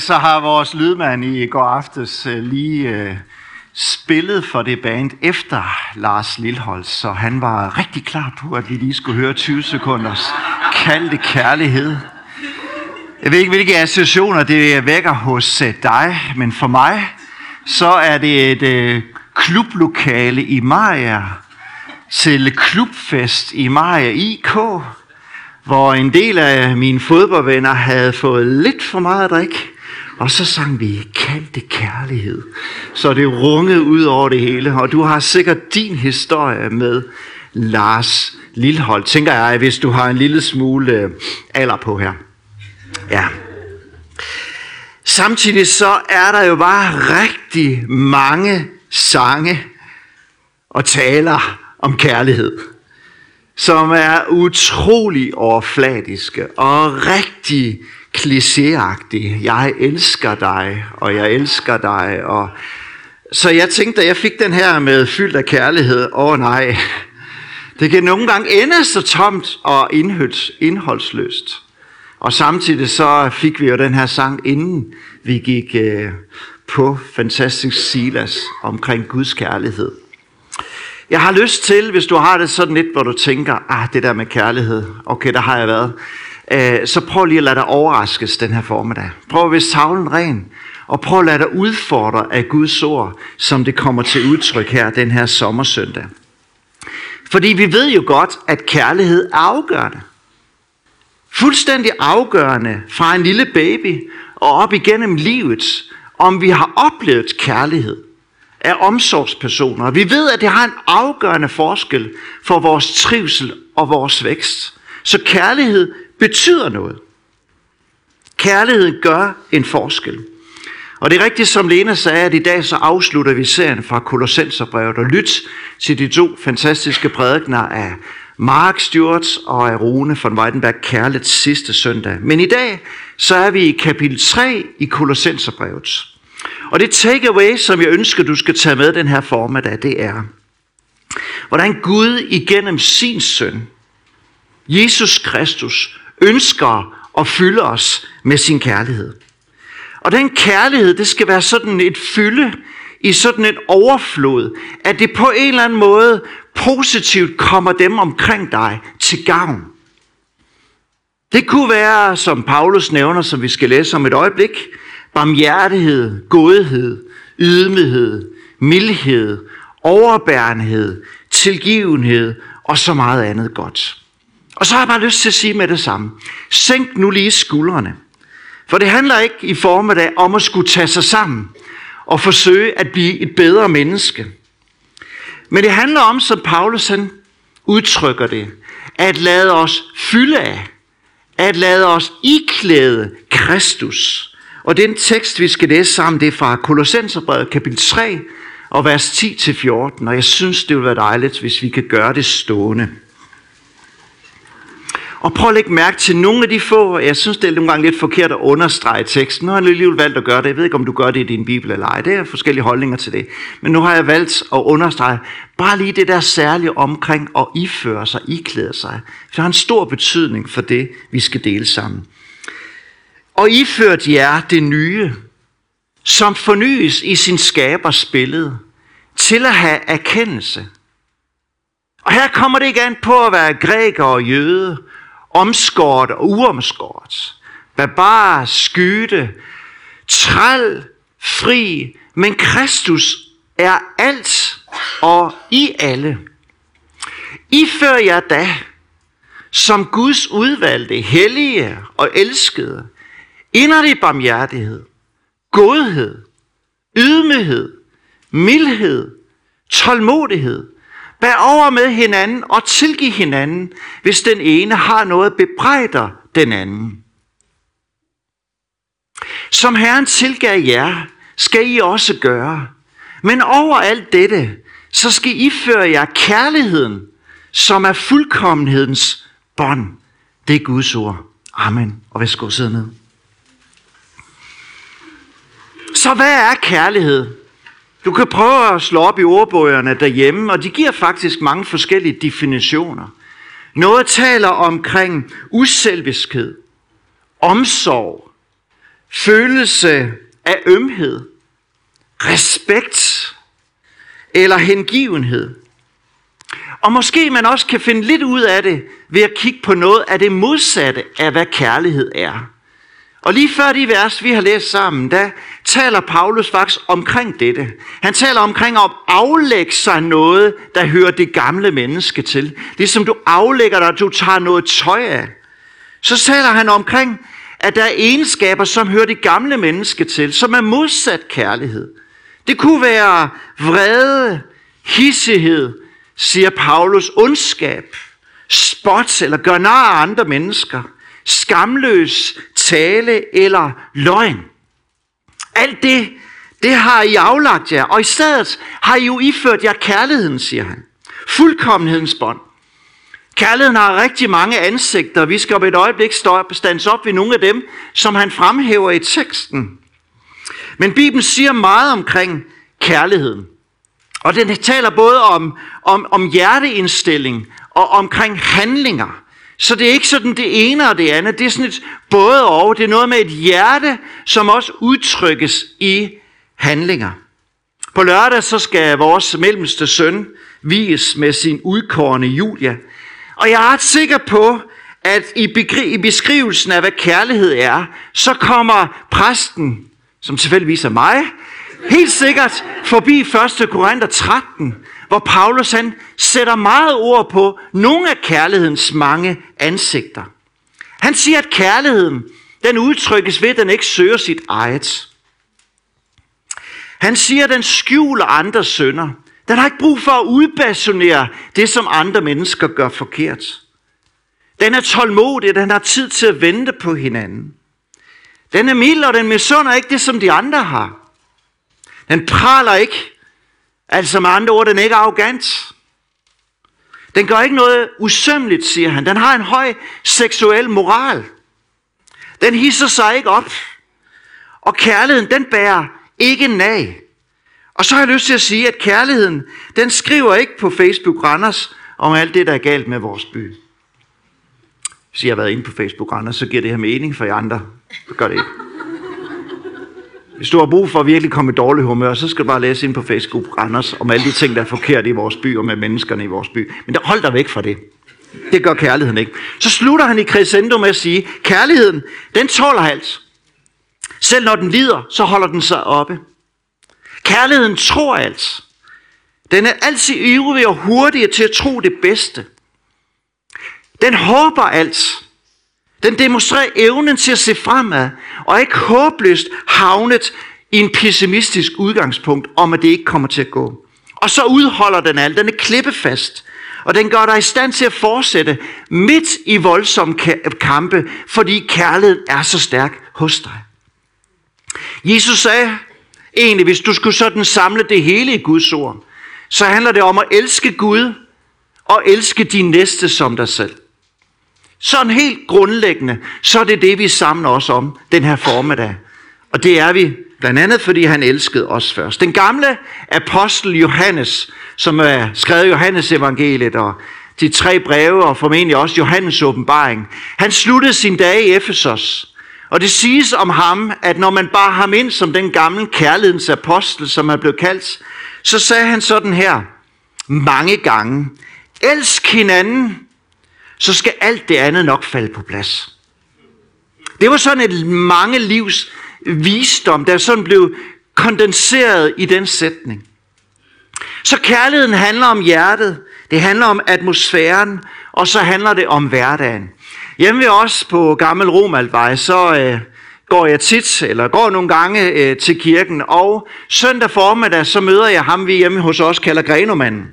Så har vores lydmand i går aftes øh, lige øh, spillet for det band efter Lars Lilholz, så han var rigtig klar på, at vi lige skulle høre 20 sekunders kaldte kærlighed. Jeg ved ikke, hvilke associationer det vækker hos øh, dig, men for mig, så er det et øh, klublokale i Maja til klubfest i Maja IK, hvor en del af mine fodboldvenner havde fået lidt for meget at drikke, og så sang vi kaldte kærlighed. Så det rungede ud over det hele, og du har sikkert din historie med Lars Lillehold, tænker jeg, hvis du har en lille smule øh, alder på her. Ja. Samtidig så er der jo bare rigtig mange sange og taler om kærlighed som er utrolig overfladiske og rigtig klichéagtig. Jeg elsker dig, og jeg elsker dig. Og så jeg tænkte, da jeg fik den her med fyldt af kærlighed, åh oh, nej, det kan nogle gange ende så tomt og indholds, indholdsløst. Og samtidig så fik vi jo den her sang, inden vi gik øh, på Fantastisk Silas omkring Guds kærlighed. Jeg har lyst til, hvis du har det sådan lidt, hvor du tænker, ah, det der med kærlighed, okay, der har jeg været. Øh, så prøv lige at lade dig overraskes den her formiddag. Prøv at være savlen ren, og prøv at lade dig udfordre af Guds ord, som det kommer til udtryk her den her sommersøndag. Fordi vi ved jo godt, at kærlighed er afgørende. Fuldstændig afgørende fra en lille baby og op igennem livet, om vi har oplevet kærlighed af omsorgspersoner. Vi ved, at det har en afgørende forskel for vores trivsel og vores vækst. Så kærlighed betyder noget. Kærlighed gør en forskel. Og det er rigtigt, som Lena sagde, at i dag så afslutter vi serien fra Kolossenserbrevet og lyt til de to fantastiske prædikner af Mark Stewart og af Rune von Weidenberg Kærlets sidste søndag. Men i dag så er vi i kapitel 3 i Kolossenserbrevet. Og det takeaway, som jeg ønsker, du skal tage med den her formiddag, det er, hvordan Gud igennem sin søn, Jesus Kristus, ønsker at fylde os med sin kærlighed. Og den kærlighed, det skal være sådan et fylde i sådan et overflod, at det på en eller anden måde positivt kommer dem omkring dig til gavn. Det kunne være, som Paulus nævner, som vi skal læse om et øjeblik, barmhjertighed, godhed, ydmyghed, mildhed, overbærenhed, tilgivenhed og så meget andet godt. Og så har jeg bare lyst til at sige med det samme. Sænk nu lige skuldrene. For det handler ikke i formiddag om at skulle tage sig sammen og forsøge at blive et bedre menneske. Men det handler om, som Paulus han udtrykker det, at lade os fylde af, at lade os iklæde Kristus. Og den tekst, vi skal læse sammen, det er fra Kolossenserbrevet kapitel 3 og vers 10-14. Og jeg synes, det vil være dejligt, hvis vi kan gøre det stående. Og prøv at lægge mærke til nogle af de få, jeg synes det er nogle gange lidt forkert at understrege teksten. Nu har jeg alligevel valgt at gøre det. Jeg ved ikke, om du gør det i din bibel eller ej. Det er forskellige holdninger til det. Men nu har jeg valgt at understrege bare lige det der særlige omkring at iføre sig, iklæde sig. For det har en stor betydning for det, vi skal dele sammen. Og iført jer det nye, som fornyes i sin skabers billede, til at have erkendelse. Og her kommer det ikke an på at være græker og jøde, omskåret og uomskåret, barbar, skyde, træl, fri, men Kristus er alt og i alle. Ifør jer da, som Guds udvalgte, hellige og elskede, inderlig barmhjertighed, godhed, ydmyghed, mildhed, tålmodighed, Bær over med hinanden og tilgiv hinanden, hvis den ene har noget bebrejder den anden. Som Herren tilgav jer, skal I også gøre. Men over alt dette, så skal I føre jer kærligheden, som er fuldkommenhedens bånd. Det er Guds ord. Amen. Og værsgo sidde ned. Så hvad er kærlighed? Du kan prøve at slå op i ordbøgerne derhjemme, og de giver faktisk mange forskellige definitioner. Noget taler omkring uselviskhed, omsorg, følelse af ømhed, respekt eller hengivenhed. Og måske man også kan finde lidt ud af det ved at kigge på noget af det modsatte af, hvad kærlighed er. Og lige før de vers, vi har læst sammen, der taler Paulus faktisk omkring dette. Han taler omkring at aflægge sig noget, der hører det gamle menneske til. Det som du aflægger dig, du tager noget tøj af. Så taler han omkring, at der er egenskaber, som hører det gamle menneske til, som er modsat kærlighed. Det kunne være vrede, hissighed, siger Paulus, ondskab, spot eller gør nar af andre mennesker, skamløs tale eller løgn. Alt det, det har I aflagt jer, og i stedet har I jo iført jer kærligheden, siger han. Fuldkommenhedens bånd. Kærligheden har rigtig mange ansigter. Vi skal op et øjeblik stands op ved nogle af dem, som han fremhæver i teksten. Men Bibelen siger meget omkring kærligheden. Og den taler både om, om, om hjerteindstilling og omkring handlinger. Så det er ikke sådan det ene og det andet. Det er sådan et både og. Det er noget med et hjerte, som også udtrykkes i handlinger. På lørdag så skal vores mellemste søn vies med sin udkårende Julia. Og jeg er ret sikker på, at i beskrivelsen af, hvad kærlighed er, så kommer præsten, som tilfældigvis er mig, helt sikkert forbi 1. Korinther 13, hvor Paulus han sætter meget ord på nogle af kærlighedens mange ansigter. Han siger, at kærligheden, den udtrykkes ved, at den ikke søger sit eget. Han siger, at den skjuler andres sønder. Den har ikke brug for at udbasonere det, som andre mennesker gør forkert. Den er tålmodig, den har tid til at vente på hinanden. Den er mild, og den misunder ikke det, som de andre har. Den praler ikke. Altså med andre ord, den er ikke arrogant. Den gør ikke noget usømmeligt, siger han. Den har en høj seksuel moral. Den hisser sig ikke op. Og kærligheden, den bærer ikke nag. Og så har jeg lyst til at sige, at kærligheden, den skriver ikke på Facebook Randers om alt det, der er galt med vores by. Hvis jeg har været inde på Facebook Randers, så giver det her mening for jer andre. Det gør det ikke. Hvis du har brug for at virkelig komme i dårlig humør, så skal du bare læse ind på Facebook Randers om alle de ting, der er forkert i vores by og med menneskerne i vores by. Men der hold dig væk fra det. Det gør kærligheden ikke. Så slutter han i crescendo med at sige, kærligheden, den tåler alt. Selv når den lider, så holder den sig oppe. Kærligheden tror alt. Den er altid ivrig og hurtig til at tro det bedste. Den håber alt. Den demonstrerer evnen til at se fremad, og ikke håbløst havnet i en pessimistisk udgangspunkt om, at det ikke kommer til at gå. Og så udholder den alt. Den er klippefast. Og den gør dig i stand til at fortsætte midt i voldsomme kampe, fordi kærligheden er så stærk hos dig. Jesus sagde egentlig, hvis du skulle sådan samle det hele i Guds ord, så handler det om at elske Gud og elske din næste som dig selv. Sådan helt grundlæggende, så er det det, vi samler os om den her formiddag. Og det er vi blandt andet, fordi han elskede os først. Den gamle apostel Johannes, som er skrevet Johannes evangeliet og de tre breve og formentlig også Johannes åbenbaring, han sluttede sin dag i Efesos. Og det siges om ham, at når man bar ham ind som den gamle kærlighedens apostel, som han blev kaldt, så sagde han sådan her mange gange, elsk hinanden, så skal alt det andet nok falde på plads. Det var sådan et mange livs visdom, der sådan blev kondenseret i den sætning. Så kærligheden handler om hjertet, det handler om atmosfæren, og så handler det om hverdagen. Hjemme ved os på Gammel Romalvej, så øh, går jeg tit, eller går nogle gange øh, til kirken, og søndag formiddag, så møder jeg ham, vi hjemme hos os kalder Grenomanden.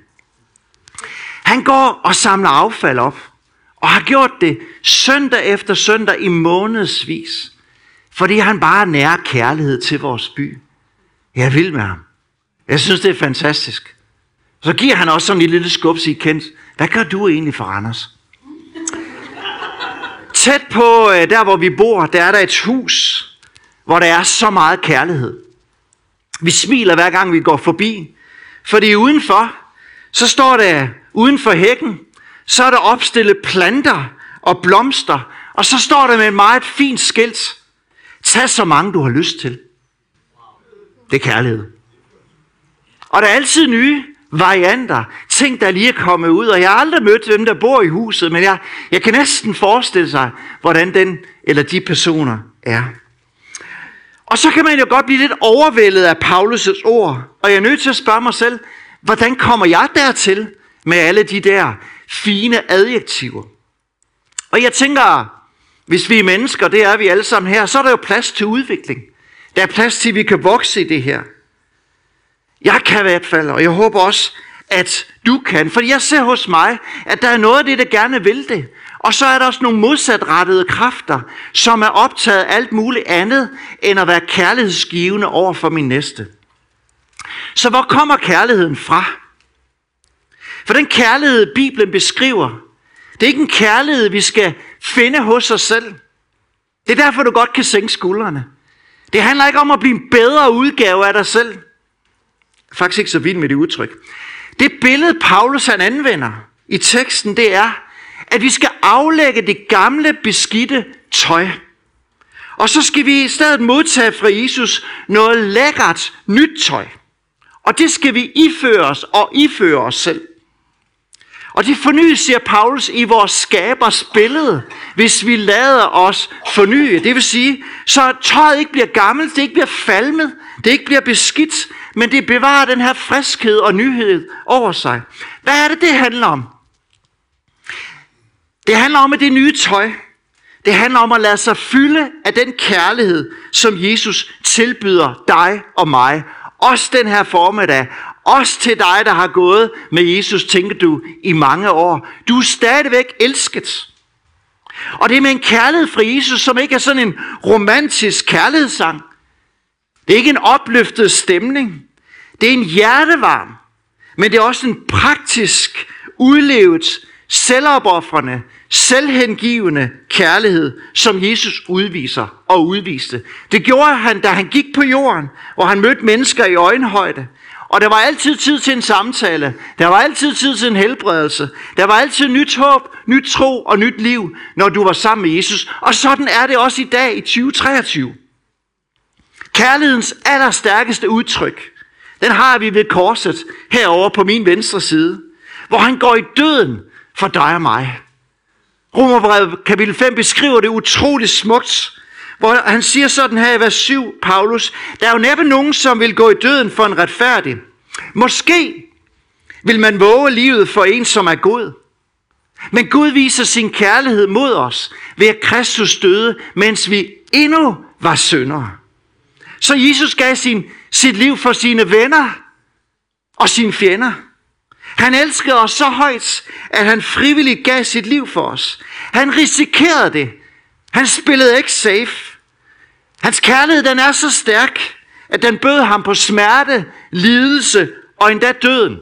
Han går og samler affald op. Og har gjort det søndag efter søndag i månedsvis. Fordi han bare nærer kærlighed til vores by. Jeg vil med ham. Jeg synes, det er fantastisk. Så giver han også sådan en lille skub sig kendt. Hvad gør du egentlig for Anders? Tæt på øh, der, hvor vi bor, der er der et hus, hvor der er så meget kærlighed. Vi smiler hver gang vi går forbi. Fordi udenfor, så står der uden for hækken, så er der opstillet planter og blomster, og så står der med et meget fint skilt. Tag så mange, du har lyst til. Det er kærlighed. Og der er altid nye varianter, ting, der lige er kommet ud, og jeg har aldrig mødt dem, der bor i huset, men jeg, jeg kan næsten forestille sig, hvordan den eller de personer er. Og så kan man jo godt blive lidt overvældet af Paulus' ord, og jeg er nødt til at spørge mig selv, hvordan kommer jeg dertil med alle de der fine adjektiver? Og jeg tænker, hvis vi er mennesker, det er vi alle sammen her, så er der jo plads til udvikling. Der er plads til, at vi kan vokse i det her. Jeg kan i hvert fald, og jeg håber også, at du kan. For jeg ser hos mig, at der er noget af det, der gerne vil det. Og så er der også nogle modsatrettede kræfter, som er optaget af alt muligt andet, end at være kærlighedsgivende over for min næste. Så hvor kommer kærligheden fra? For den kærlighed, Bibelen beskriver, det er ikke en kærlighed, vi skal finde hos os selv. Det er derfor, du godt kan sænke skuldrene. Det handler ikke om at blive en bedre udgave af dig selv. Faktisk ikke så vild med det udtryk. Det billede, Paulus han anvender i teksten, det er, at vi skal aflægge det gamle beskidte tøj. Og så skal vi i stedet modtage fra Jesus noget lækkert nyt tøj. Og det skal vi iføre os og iføre os selv. Og det fornyes, siger Paulus, i vores skabers billede, hvis vi lader os forny. Det vil sige, så tøjet ikke bliver gammelt, det ikke bliver falmet, det ikke bliver beskidt, men det bevarer den her friskhed og nyhed over sig. Hvad er det, det handler om? Det handler om, at det nye tøj, det handler om at lade sig fylde af den kærlighed, som Jesus tilbyder dig og mig. Også den her formiddag. Også til dig, der har gået med Jesus, tænker du, i mange år. Du er stadigvæk elsket. Og det er med en kærlighed fra Jesus, som ikke er sådan en romantisk kærlighedssang. Det er ikke en opløftet stemning. Det er en hjertevarm, men det er også en praktisk, udlevet, selvopoffrende, selvhengivende kærlighed, som Jesus udviser og udviste. Det gjorde han, da han gik på jorden, og han mødte mennesker i øjenhøjde. Og der var altid tid til en samtale. Der var altid tid til en helbredelse. Der var altid nyt håb, nyt tro og nyt liv, når du var sammen med Jesus. Og sådan er det også i dag i 2023. Kærlighedens allerstærkeste udtryk, den har vi ved korset herover på min venstre side, hvor han går i døden for dig og mig. Romerbrevet kapitel 5 beskriver det utroligt smukt, hvor han siger sådan her i vers 7, Paulus, der er jo næppe nogen, som vil gå i døden for en retfærdig. Måske vil man våge livet for en, som er god. Men Gud viser sin kærlighed mod os ved at Kristus døde, mens vi endnu var syndere. Så Jesus gav sin, sit liv for sine venner og sine fjender. Han elskede os så højt, at han frivilligt gav sit liv for os. Han risikerede det. Han spillede ikke safe. Hans kærlighed den er så stærk, at den bød ham på smerte, lidelse og endda døden.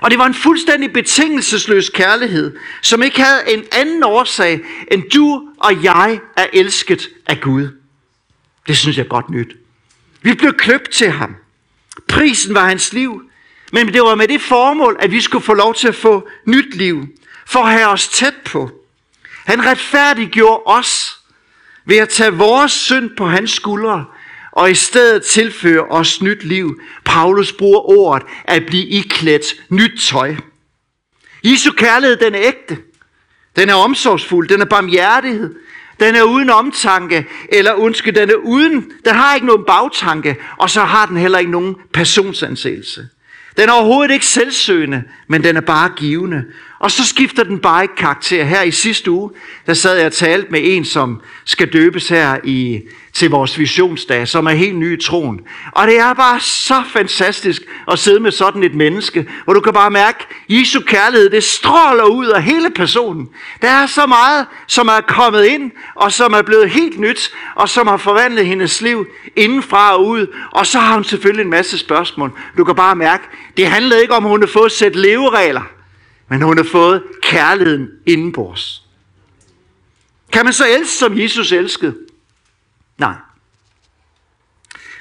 Og det var en fuldstændig betingelsesløs kærlighed, som ikke havde en anden årsag, end du og jeg er elsket af Gud. Det synes jeg er godt nyt. Vi blev købt til ham. Prisen var hans liv. Men det var med det formål, at vi skulle få lov til at få nyt liv. For at have os tæt på. Han retfærdiggjorde os ved at tage vores synd på hans skuldre og i stedet tilføre os nyt liv. Paulus bruger ordet at blive iklædt nyt tøj. Jesu kærlighed, den er ægte. Den er omsorgsfuld, den er barmhjertighed, den er uden omtanke, eller undskyld, den er uden, den har ikke nogen bagtanke, og så har den heller ikke nogen personsansættelse. Den er overhovedet ikke selvsøgende, men den er bare givende. Og så skifter den bare ikke karakter. Her i sidste uge, der sad jeg og talte med en, som skal døbes her i, til vores visionsdag, som er helt ny i troen. Og det er bare så fantastisk at sidde med sådan et menneske, hvor du kan bare mærke, at Jesu kærlighed, det stråler ud af hele personen. Der er så meget, som er kommet ind, og som er blevet helt nyt, og som har forvandlet hendes liv indenfra og ud. Og så har hun selvfølgelig en masse spørgsmål. Du kan bare mærke, det handler ikke om, at hun har fået et sæt leveregler, men hun har fået kærligheden indenbords. Kan man så elske, som Jesus elskede? Nej.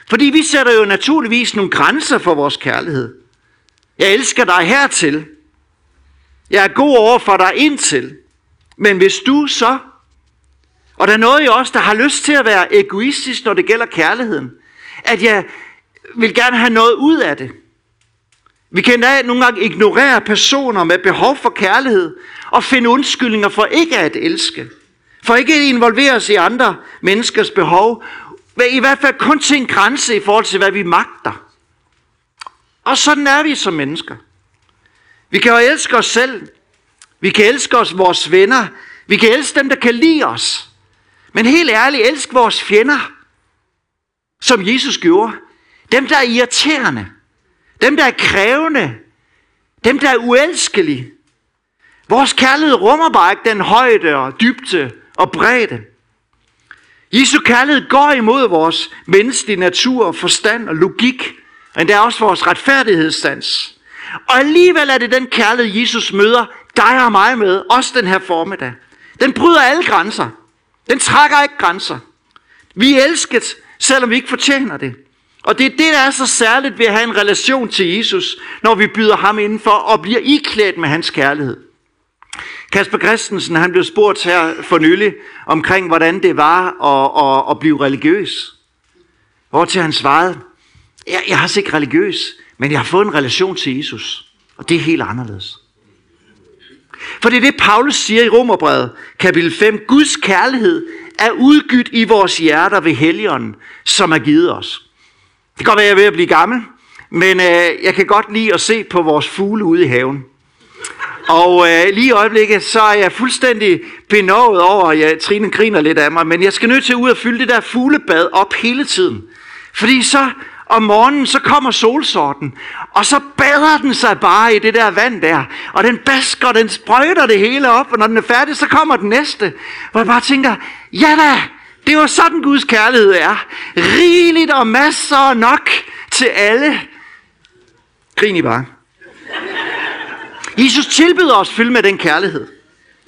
Fordi vi sætter jo naturligvis nogle grænser for vores kærlighed. Jeg elsker dig hertil. Jeg er god over for dig indtil. Men hvis du så, og der er noget i os, der har lyst til at være egoistisk, når det gælder kærligheden, at jeg vil gerne have noget ud af det. Vi kan endda nogle gange ignorere personer med behov for kærlighed og finde undskyldninger for ikke at elske. For ikke at involvere os i andre menneskers behov. I hvert fald kun til en grænse i forhold til, hvad vi magter. Og sådan er vi som mennesker. Vi kan jo elske os selv. Vi kan elske os vores venner. Vi kan elske dem, der kan lide os. Men helt ærligt, elsk vores fjender. Som Jesus gjorde. Dem, der er irriterende. Dem, der er krævende. Dem, der er uelskelige. Vores kærlighed rummer bare ikke den højde og dybde og bredde. Jesu kærlighed går imod vores menneskelige natur forstand og logik, men det er også vores retfærdighedssans. Og alligevel er det den kærlighed, Jesus møder dig og mig med, også den her formiddag. Den bryder alle grænser. Den trækker ikke grænser. Vi er elsket, selvom vi ikke fortjener det. Og det er det, der er så særligt ved at have en relation til Jesus, når vi byder ham indenfor og bliver iklædt med hans kærlighed. Kasper Christensen han blev spurgt her for nylig omkring, hvordan det var at, at, at blive religiøs. Hvor til han svarede, jeg, jeg har ikke religiøs, men jeg har fået en relation til Jesus. Og det er helt anderledes. For det er det, Paulus siger i Romerbrevet, kapitel 5. Guds kærlighed er udgydt i vores hjerter ved helligånden, som er givet os. Det kan godt være, at jeg er ved at blive gammel, men øh, jeg kan godt lide at se på vores fugle ude i haven. Og øh, lige i øjeblikket, så er jeg fuldstændig benovet over, at ja, Trine griner lidt af mig, men jeg skal nødt til at ud og fylde det der fuglebad op hele tiden. Fordi så om morgenen, så kommer solsorten, og så bader den sig bare i det der vand der, og den basker, den sprøjter det hele op, og når den er færdig, så kommer den næste. Hvor jeg bare tænker, ja da, det var sådan Guds kærlighed er. Rigeligt og masser og nok til alle. Grin i bare. Jesus tilbyder os fylde med den kærlighed.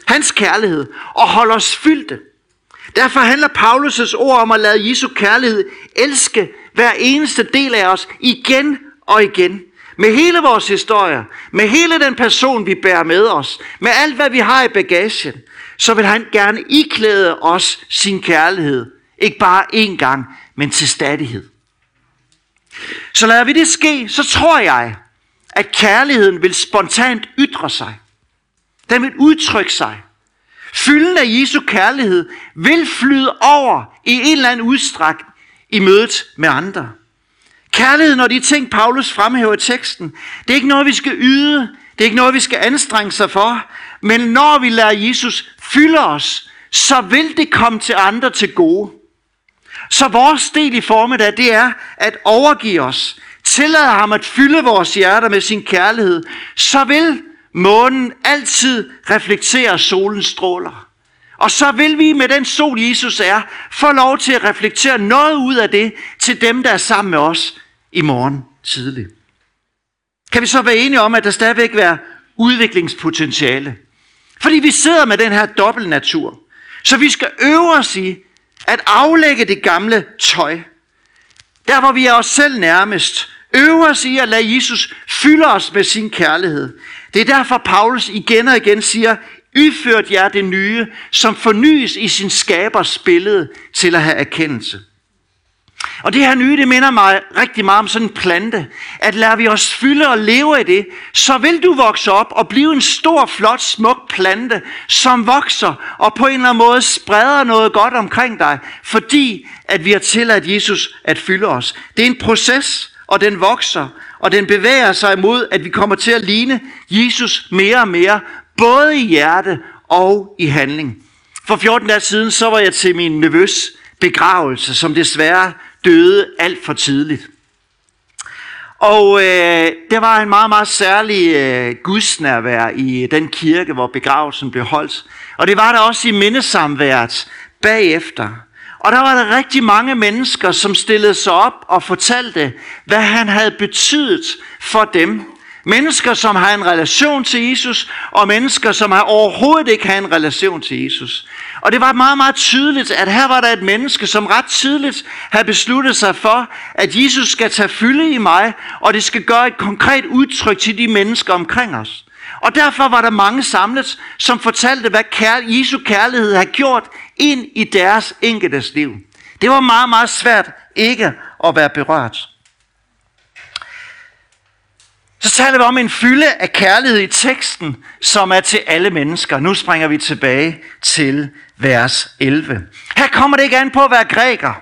Hans kærlighed. Og holder os fyldte. Derfor handler Paulus' ord om at lade Jesu kærlighed elske hver eneste del af os igen og igen. Med hele vores historie, med hele den person, vi bærer med os, med alt, hvad vi har i bagagen, så vil han gerne iklæde os sin kærlighed. Ikke bare én gang, men til stadighed. Så lader vi det ske, så tror jeg, at kærligheden vil spontant ytre sig. Den vil udtrykke sig. Fylden af Jesu kærlighed vil flyde over i en eller anden udstræk i mødet med andre. Kærlighed, når de ting, Paulus fremhæver i teksten, det er ikke noget, vi skal yde, det er ikke noget, vi skal anstrenge sig for, men når vi lader Jesus fylder os, så vil det komme til andre til gode. Så vores del i formiddag, det er at overgive os, tillade ham at fylde vores hjerter med sin kærlighed, så vil månen altid reflektere solens stråler. Og så vil vi med den sol Jesus er, få lov til at reflektere noget ud af det til dem, der er sammen med os i morgen tidlig. Kan vi så være enige om, at der stadigvæk er udviklingspotentiale? Fordi vi sidder med den her dobbeltnatur. Så vi skal øve os i at aflægge det gamle tøj. Der hvor vi er os selv nærmest. Øve os i at lade Jesus fylde os med sin kærlighed. Det er derfor Paulus igen og igen siger, Yført jer det nye, som fornyes i sin skabers billede til at have erkendelse. Og det her nye, det minder mig rigtig meget om sådan en plante. At lader vi os fylde og leve i det, så vil du vokse op og blive en stor, flot, smuk plante, som vokser og på en eller anden måde spreder noget godt omkring dig, fordi at vi har tilladt Jesus at fylde os. Det er en proces, og den vokser, og den bevæger sig imod, at vi kommer til at ligne Jesus mere og mere, både i hjerte og i handling. For 14 dage siden, så var jeg til min nevøs begravelse, som desværre døde alt for tidligt. Og øh, det var en meget, meget særlig øh, gudsnærvær i øh, den kirke, hvor begravelsen blev holdt. Og det var der også i mindesamværet bagefter. Og der var der rigtig mange mennesker, som stillede sig op og fortalte, hvad han havde betydet for dem. Mennesker, som har en relation til Jesus, og mennesker, som har overhovedet ikke har en relation til Jesus. Og det var meget, meget tydeligt, at her var der et menneske, som ret tidligt havde besluttet sig for, at Jesus skal tage fylde i mig, og det skal gøre et konkret udtryk til de mennesker omkring os. Og derfor var der mange samlet, som fortalte, hvad kær- Jesu kærlighed har gjort ind i deres enkeltes liv. Det var meget, meget svært ikke at være berørt. Så taler vi om en fylde af kærlighed i teksten, som er til alle mennesker. Nu springer vi tilbage til vers 11. Her kommer det ikke an på at være græker,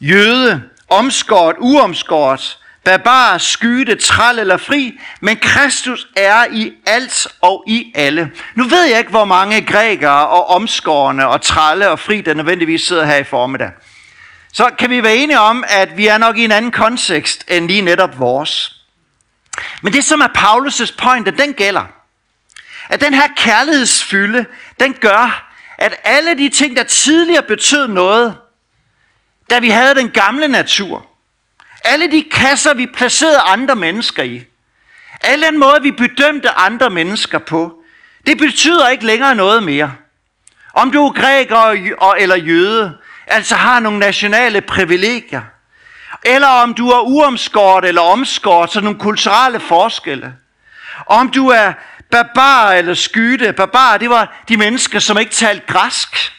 jøde, omskåret, uomskåret, barbar, skyde, træl eller fri, men Kristus er i alt og i alle. Nu ved jeg ikke, hvor mange grækere og omskårende og trælle og fri, der nødvendigvis sidder her i formiddag. Så kan vi være enige om, at vi er nok i en anden kontekst end lige netop vores. Men det, som er Paulus' pointe, den gælder. At den her kærlighedsfylde, den gør, at alle de ting, der tidligere betød noget, da vi havde den gamle natur, alle de kasser, vi placerede andre mennesker i, alle den måde, vi bedømte andre mennesker på, det betyder ikke længere noget mere. Om du er græker eller jøde, altså har nogle nationale privilegier, eller om du er uomskåret eller omskåret, så nogle kulturelle forskelle. Om du er barbar eller skyde. Barbar, det var de mennesker, som ikke talte græsk.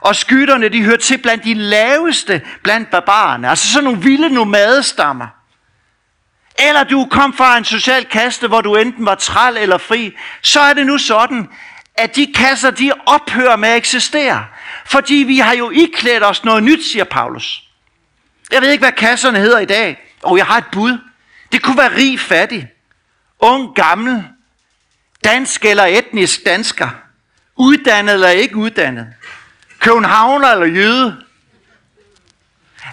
Og skytterne, de hørte til blandt de laveste blandt barbarerne. Altså sådan nogle vilde nomadestammer. Eller du kom fra en social kaste, hvor du enten var træl eller fri. Så er det nu sådan, at de kasser, de ophører med at eksistere. Fordi vi har jo iklædt os noget nyt, siger Paulus. Jeg ved ikke, hvad kasserne hedder i dag, og jeg har et bud. Det kunne være rig, fattig, ung, gammel, dansk eller etnisk dansker, uddannet eller ikke uddannet, københavner eller jøde.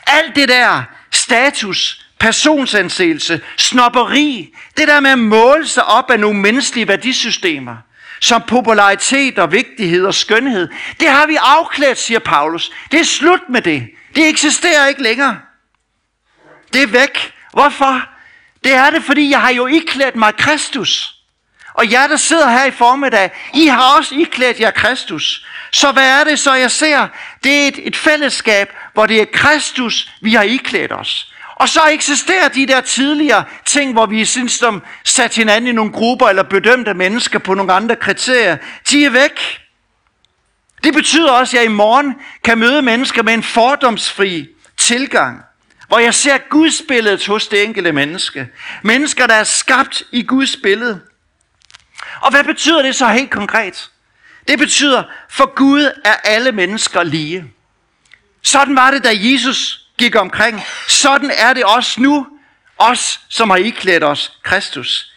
Alt det der status, personsansættelse, snopperi, det der med at måle sig op af nogle menneskelige værdisystemer, som popularitet og vigtighed og skønhed, det har vi afklædt, siger Paulus. Det er slut med det. Det eksisterer ikke længere. Det er væk. Hvorfor? Det er det, fordi jeg har jo iklædt mig Kristus. Og jer, der sidder her i formiddag, I har også iklædt jer Kristus. Så hvad er det så, jeg ser? Det er et, et fællesskab, hvor det er Kristus, vi har iklædt os. Og så eksisterer de der tidligere ting, hvor vi synes, de sat hinanden i nogle grupper eller bedømte mennesker på nogle andre kriterier. De er væk. Det betyder også, at jeg i morgen kan møde mennesker med en fordomsfri tilgang, hvor jeg ser Guds billede hos det enkelte menneske. Mennesker, der er skabt i Guds billede. Og hvad betyder det så helt konkret? Det betyder, for Gud er alle mennesker lige. Sådan var det, da Jesus gik omkring. Sådan er det også nu, os som har iklædt os Kristus.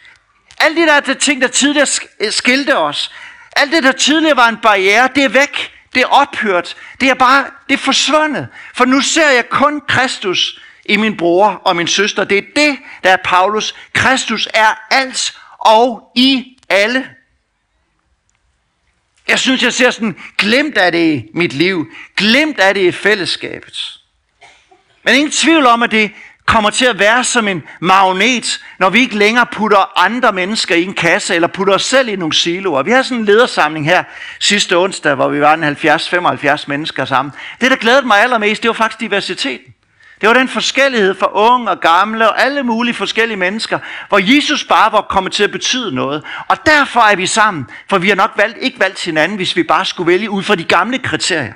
Alle de der ting, der tidligere skilte os, alt det, der tidligere var en barriere, det er væk. Det er ophørt. Det er bare, det er forsvundet. For nu ser jeg kun Kristus i min bror og min søster. Det er det, der er Paulus. Kristus er alt og i alle. Jeg synes, jeg ser sådan glemt af det i mit liv. Glemt af det i fællesskabet. Men ingen tvivl om, at det kommer til at være som en magnet, når vi ikke længere putter andre mennesker i en kasse, eller putter os selv i nogle siloer. Vi har sådan en ledersamling her sidste onsdag, hvor vi var en 70-75 mennesker sammen. Det, der glædede mig allermest, det var faktisk diversiteten. Det var den forskellighed for unge og gamle og alle mulige forskellige mennesker, hvor Jesus bare var kommet til at betyde noget. Og derfor er vi sammen, for vi har nok valgt, ikke valgt hinanden, hvis vi bare skulle vælge ud fra de gamle kriterier.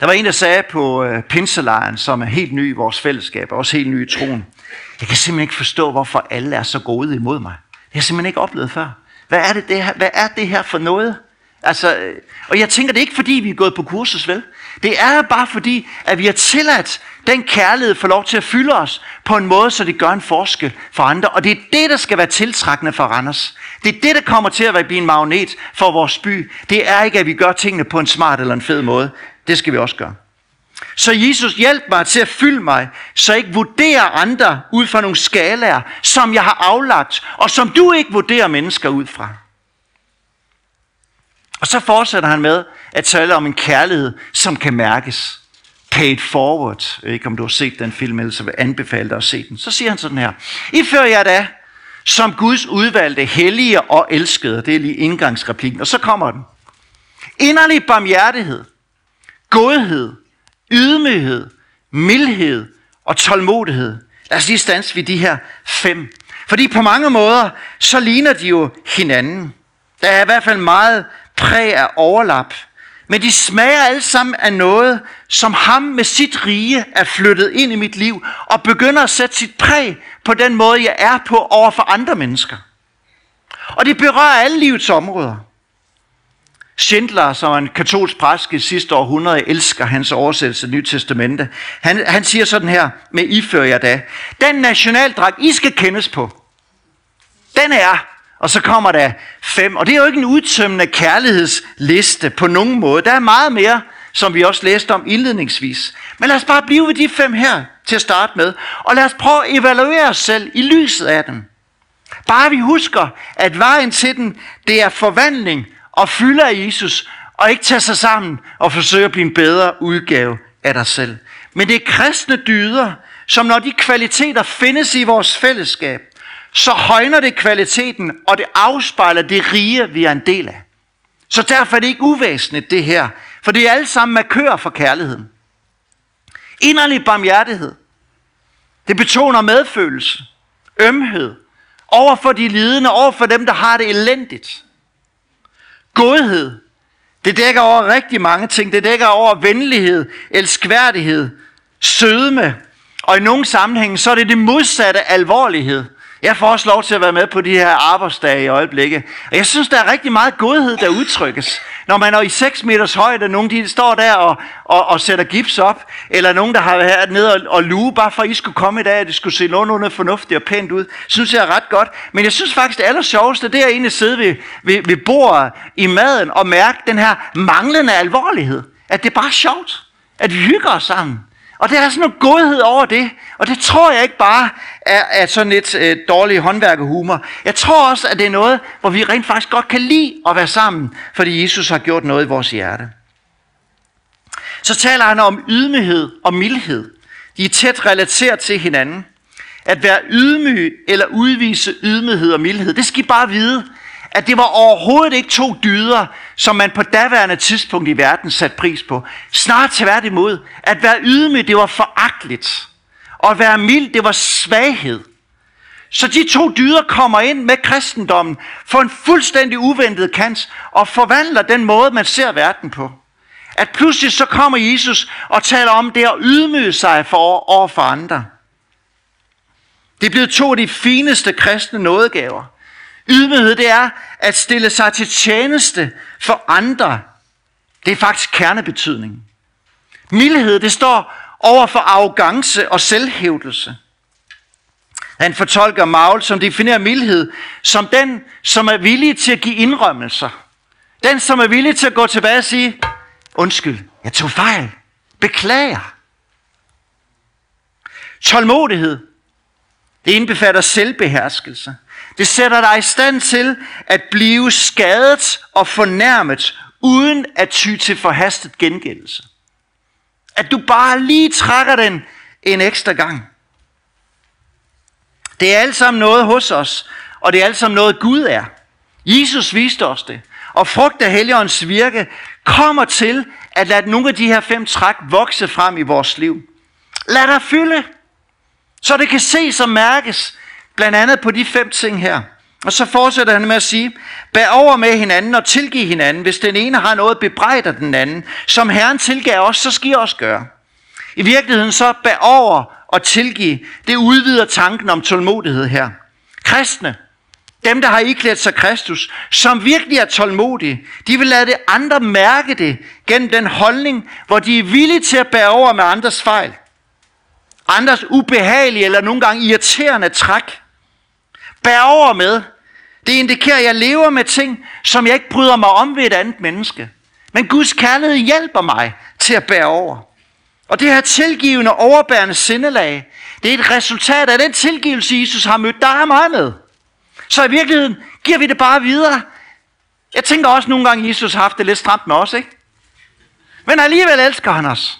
Der var en, der sagde på øh, pinselejren, som er helt ny i vores fællesskab, og også helt ny i troen. Jeg kan simpelthen ikke forstå, hvorfor alle er så gode imod mig. Det har jeg simpelthen ikke oplevet før. Hvad er det, det her, hvad er det her for noget? Altså, øh, og jeg tænker, det er ikke fordi, vi er gået på kursus, vel? Det er bare fordi, at vi har tilladt den kærlighed for lov til at fylde os på en måde, så det gør en forskel for andre. Og det er det, der skal være tiltrækkende for Randers. Det er det, der kommer til at være en magnet for vores by. Det er ikke, at vi gør tingene på en smart eller en fed måde. Det skal vi også gøre. Så Jesus hjælp mig til at fylde mig, så jeg ikke vurderer andre ud fra nogle skalaer, som jeg har aflagt, og som du ikke vurderer mennesker ud fra. Og så fortsætter han med at tale om en kærlighed, som kan mærkes. Paid forward. Jeg ved ikke, om du har set den film, eller så vil anbefale dig at se den. Så siger han sådan her. I fører jer da som Guds udvalgte, hellige og elskede. Det er lige indgangsreplikken. Og så kommer den. Inderlig barmhjertighed godhed, ydmyghed, mildhed og tålmodighed. Lad os lige stanse ved de her fem. Fordi på mange måder, så ligner de jo hinanden. Der er i hvert fald meget præg af overlap. Men de smager alle sammen af noget, som ham med sit rige er flyttet ind i mit liv, og begynder at sætte sit præg på den måde, jeg er på over for andre mennesker. Og det berører alle livets områder. Schindler, som er en katolsk præst i sidste århundrede, elsker hans oversættelse af Nyt Testamente. Han, han siger sådan her, med ifører jeg da, den nationaldragt, I skal kendes på, den er, og så kommer der fem, og det er jo ikke en udtømmende kærlighedsliste på nogen måde. Der er meget mere, som vi også læste om indledningsvis. Men lad os bare blive ved de fem her til at starte med, og lad os prøve at evaluere os selv i lyset af dem. Bare vi husker, at vejen til den, det er forvandling og fylder af Jesus, og ikke tage sig sammen og forsøge at blive en bedre udgave af dig selv. Men det er kristne dyder, som når de kvaliteter findes i vores fællesskab, så højner det kvaliteten, og det afspejler det rige, vi er en del af. Så derfor er det ikke uvæsentligt det her, for det er alle sammen markører for kærligheden. Inderlig barmhjertighed. Det betoner medfølelse, ømhed, over for de lidende, over for dem, der har det elendigt. Godhed, det dækker over rigtig mange ting. Det dækker over venlighed, elskværdighed, sødme, og i nogle sammenhænge, så er det det modsatte alvorlighed. Jeg får også lov til at være med på de her arbejdsdage i øjeblikket. Og jeg synes, der er rigtig meget godhed, der udtrykkes. Når man er i 6 meters højde, nogen de står der og, og, og sætter gips op, eller nogen, der har været nede og, og luge, bare for at I skulle komme i dag, at det skulle se nogenlunde fornuftigt og pænt ud, synes jeg er ret godt. Men jeg synes faktisk, det aller sjoveste, det er egentlig at sidde ved, ved, ved bordet i maden og mærke den her manglende alvorlighed. At det er bare sjovt. At vi hygger os sammen. Og der er sådan noget godhed over det. Og det tror jeg ikke bare er, er sådan lidt øh, dårlig håndværkerhumor. Jeg tror også, at det er noget, hvor vi rent faktisk godt kan lide at være sammen, fordi Jesus har gjort noget i vores hjerte. Så taler han om ydmyghed og mildhed. De er tæt relateret til hinanden. At være ydmyg eller udvise ydmyghed og mildhed, det skal I bare vide, at det var overhovedet ikke to dyder, som man på daværende tidspunkt i verden satte pris på. Snart tværtimod, at være ydmyg, det var foragteligt. Og at være mild, det var svaghed. Så de to dyder kommer ind med kristendommen for en fuldstændig uventet kant og forvandler den måde, man ser verden på. At pludselig så kommer Jesus og taler om det at ydmyge sig for over for andre. Det er blevet to af de fineste kristne nådegaver. Ydmyghed, det er at stille sig til tjeneste for andre. Det er faktisk kernebetydning. Mildhed, det står over for arrogance og selvhævdelse. Han fortolker Maul, som definerer mildhed, som den, som er villig til at give indrømmelser. Den, som er villig til at gå tilbage og sige, undskyld, jeg tog fejl, beklager. Tålmodighed, det indbefatter selvbeherskelse. Det sætter dig i stand til at blive skadet og fornærmet, uden at ty til forhastet gengældelse. At du bare lige trækker den en ekstra gang. Det er alt sammen noget hos os, og det er alt sammen noget Gud er. Jesus viste os det. Og frugt af Helligåndens virke kommer til at lade nogle af de her fem træk vokse frem i vores liv. Lad dig fylde, så det kan ses og mærkes, blandt andet på de fem ting her. Og så fortsætter han med at sige, bær over med hinanden og tilgiv hinanden, hvis den ene har noget bebrejder den anden. Som Herren tilgav os, så skal I også gøre. I virkeligheden så bær over og tilgive, det udvider tanken om tålmodighed her. Kristne, dem der har iklædt sig Kristus, som virkelig er tålmodige, de vil lade det andre mærke det gennem den holdning, hvor de er villige til at bære over med andres fejl. Andres ubehagelige eller nogle gange irriterende træk. Bær over med, det indikerer, at jeg lever med ting, som jeg ikke bryder mig om ved et andet menneske. Men Guds kærlighed hjælper mig til at bære over. Og det her tilgivende, overbærende sindelag, det er et resultat af den tilgivelse, Jesus har mødt dig og mig med. Så i virkeligheden giver vi det bare videre. Jeg tænker også nogle gange, Jesus har haft det lidt stramt med os, ikke? Men alligevel elsker han os.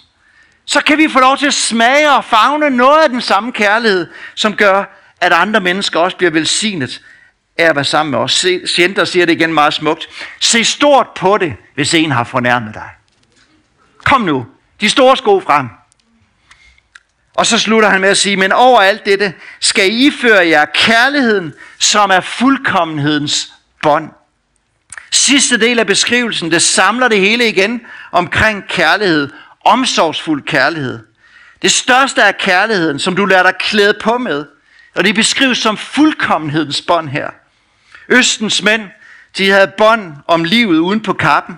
Så kan vi få lov til at smage og fagne noget af den samme kærlighed, som gør, at andre mennesker også bliver velsignet af at være sammen med os. Sjenter siger det igen meget smukt. Se stort på det, hvis en har fornærmet dig. Kom nu, de store sko frem. Og så slutter han med at sige, men over alt dette skal I føre jer kærligheden, som er fuldkommenhedens bånd. Sidste del af beskrivelsen, det samler det hele igen omkring kærlighed, omsorgsfuld kærlighed. Det største er kærligheden, som du lader dig klæde på med, og det beskrives som fuldkommenhedens bånd her. Østens mænd, de havde bånd om livet uden på kappen.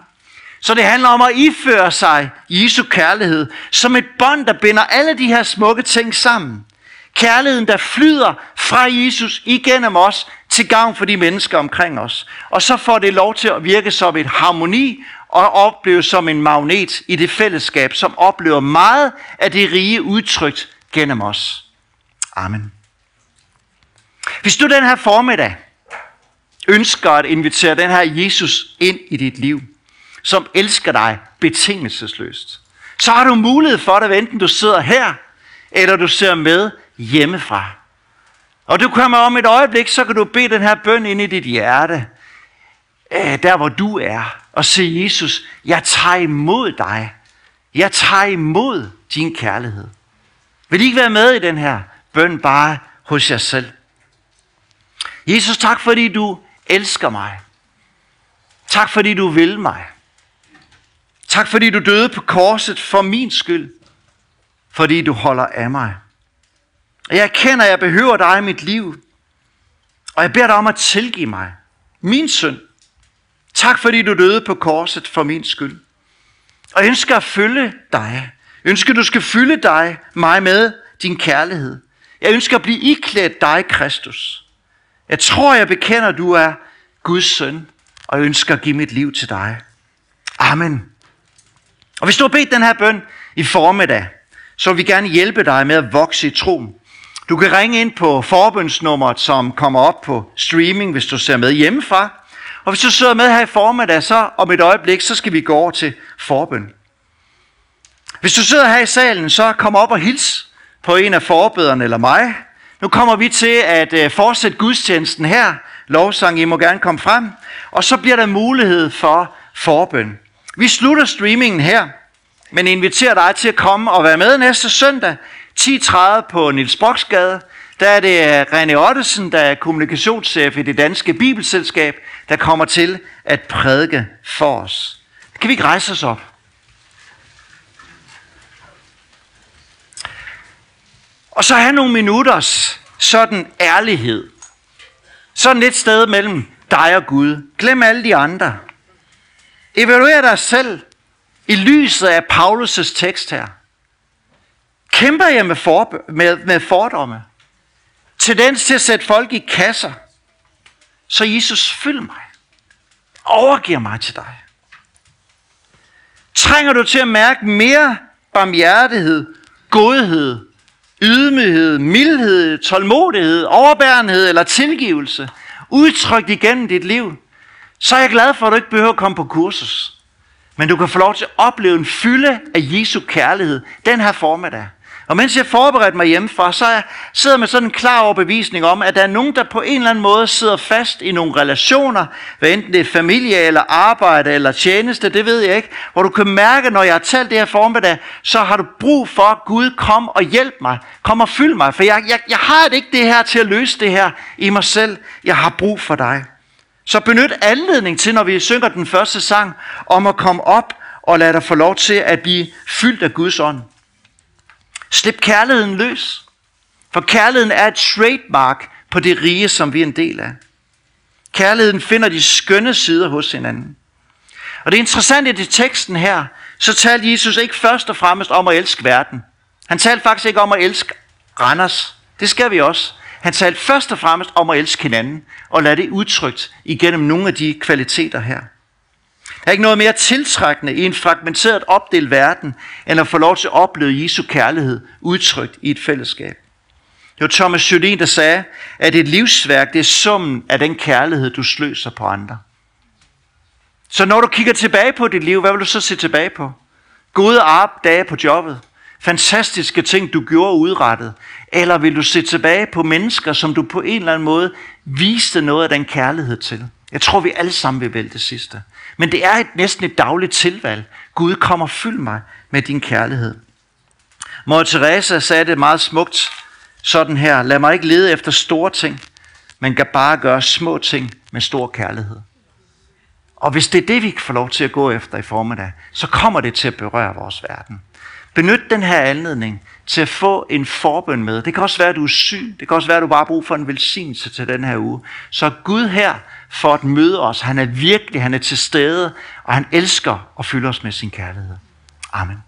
Så det handler om at iføre sig Jesu kærlighed som et bånd, der binder alle de her smukke ting sammen. Kærligheden, der flyder fra Jesus igennem os til gavn for de mennesker omkring os. Og så får det lov til at virke som et harmoni og opleve som en magnet i det fællesskab, som oplever meget af det rige udtrykt gennem os. Amen. Hvis du den her formiddag ønsker at invitere den her Jesus ind i dit liv, som elsker dig betingelsesløst, så har du mulighed for det, enten du sidder her, eller du ser med hjemmefra. Og du kommer om et øjeblik, så kan du bede den her bøn ind i dit hjerte, øh, der hvor du er, og sige, Jesus, jeg tager imod dig. Jeg tager imod din kærlighed. Vil I ikke være med i den her bøn bare hos jer selv? Jesus, tak fordi du elsker mig. Tak fordi du vil mig. Tak fordi du døde på korset for min skyld. Fordi du holder af mig. Og jeg erkender, at jeg behøver dig i mit liv. Og jeg beder dig om at tilgive mig. Min synd. Tak fordi du døde på korset for min skyld. Og jeg ønsker at følge dig. Jeg ønsker, du skal fylde dig, mig med din kærlighed. Jeg ønsker at blive iklædt dig, Kristus. Jeg tror, jeg bekender, at du er Guds søn, og jeg ønsker at give mit liv til dig. Amen. Og hvis du har bedt den her bøn i formiddag, så vil vi gerne hjælpe dig med at vokse i troen. Du kan ringe ind på forbønsnummeret, som kommer op på streaming, hvis du ser med hjemmefra. Og hvis du sidder med her i formiddag, så om et øjeblik, så skal vi gå over til forbøn. Hvis du sidder her i salen, så kom op og hils på en af forbederne eller mig. Nu kommer vi til at øh, fortsætte gudstjenesten her. Lovsang, I må gerne komme frem. Og så bliver der mulighed for forbøn. Vi slutter streamingen her, men inviterer dig til at komme og være med næste søndag 10.30 på Nils Broksgade. Der er det øh, René Ottesen, der er kommunikationschef i det danske bibelselskab, der kommer til at prædike for os. Kan vi ikke rejse os op? Og så have nogle minutters sådan ærlighed. Sådan et sted mellem dig og Gud. Glem alle de andre. Evaluer dig selv i lyset af Paulus' tekst her. Kæmper jeg med, for, med, med fordomme? Tendens til at sætte folk i kasser? Så Jesus, fyld mig. Overgiver mig til dig. Trænger du til at mærke mere barmhjertighed, godhed, ydmyghed, mildhed, tålmodighed, overbærenhed eller tilgivelse, udtrykt igennem dit liv, så er jeg glad for, at du ikke behøver at komme på kursus. Men du kan få lov til at opleve en fylde af Jesu kærlighed den her formiddag. Og mens jeg forberedte mig hjemmefra, så jeg sidder med sådan en klar overbevisning om, at der er nogen, der på en eller anden måde sidder fast i nogle relationer, hvad enten det er familie eller arbejde eller tjeneste, det ved jeg ikke, hvor du kan mærke, når jeg har talt det her formiddag, så har du brug for, at Gud kom og hjælp mig, kom og fyld mig, for jeg, jeg, jeg har ikke det her til at løse det her i mig selv, jeg har brug for dig. Så benyt anledning til, når vi synger den første sang, om at komme op og lade dig få lov til at blive fyldt af Guds ånd. Slip kærligheden løs. For kærligheden er et trademark på det rige, som vi er en del af. Kærligheden finder de skønne sider hos hinanden. Og det er interessant, i teksten her, så talte Jesus ikke først og fremmest om at elske verden. Han talte faktisk ikke om at elske Randers. Det skal vi også. Han talte først og fremmest om at elske hinanden, og lade det udtrykt igennem nogle af de kvaliteter her. Der er ikke noget mere tiltrækkende i en fragmenteret opdelt verden, end at få lov til at opleve Jesu kærlighed udtrykt i et fællesskab. Det var Thomas Jolin, der sagde, at et livsværk, det er summen af den kærlighed, du sløser på andre. Så når du kigger tilbage på dit liv, hvad vil du så se tilbage på? Gode dage på jobbet, fantastiske ting, du gjorde udrettet, eller vil du se tilbage på mennesker, som du på en eller anden måde viste noget af den kærlighed til? Jeg tror, vi alle sammen vil vælge det sidste. Men det er et, næsten et dagligt tilvalg. Gud kommer fyld mig med din kærlighed. Mor Teresa sagde det meget smukt sådan her. Lad mig ikke lede efter store ting, men kan bare gøre små ting med stor kærlighed. Og hvis det er det, vi kan få lov til at gå efter i formiddag, så kommer det til at berøre vores verden. Benyt den her anledning til at få en forbøn med. Det kan også være, at du er syg. Det kan også være, at du bare har brug for en velsignelse til den her uge. Så Gud her for at møde os. Han er virkelig, han er til stede, og han elsker at fylde os med sin kærlighed. Amen.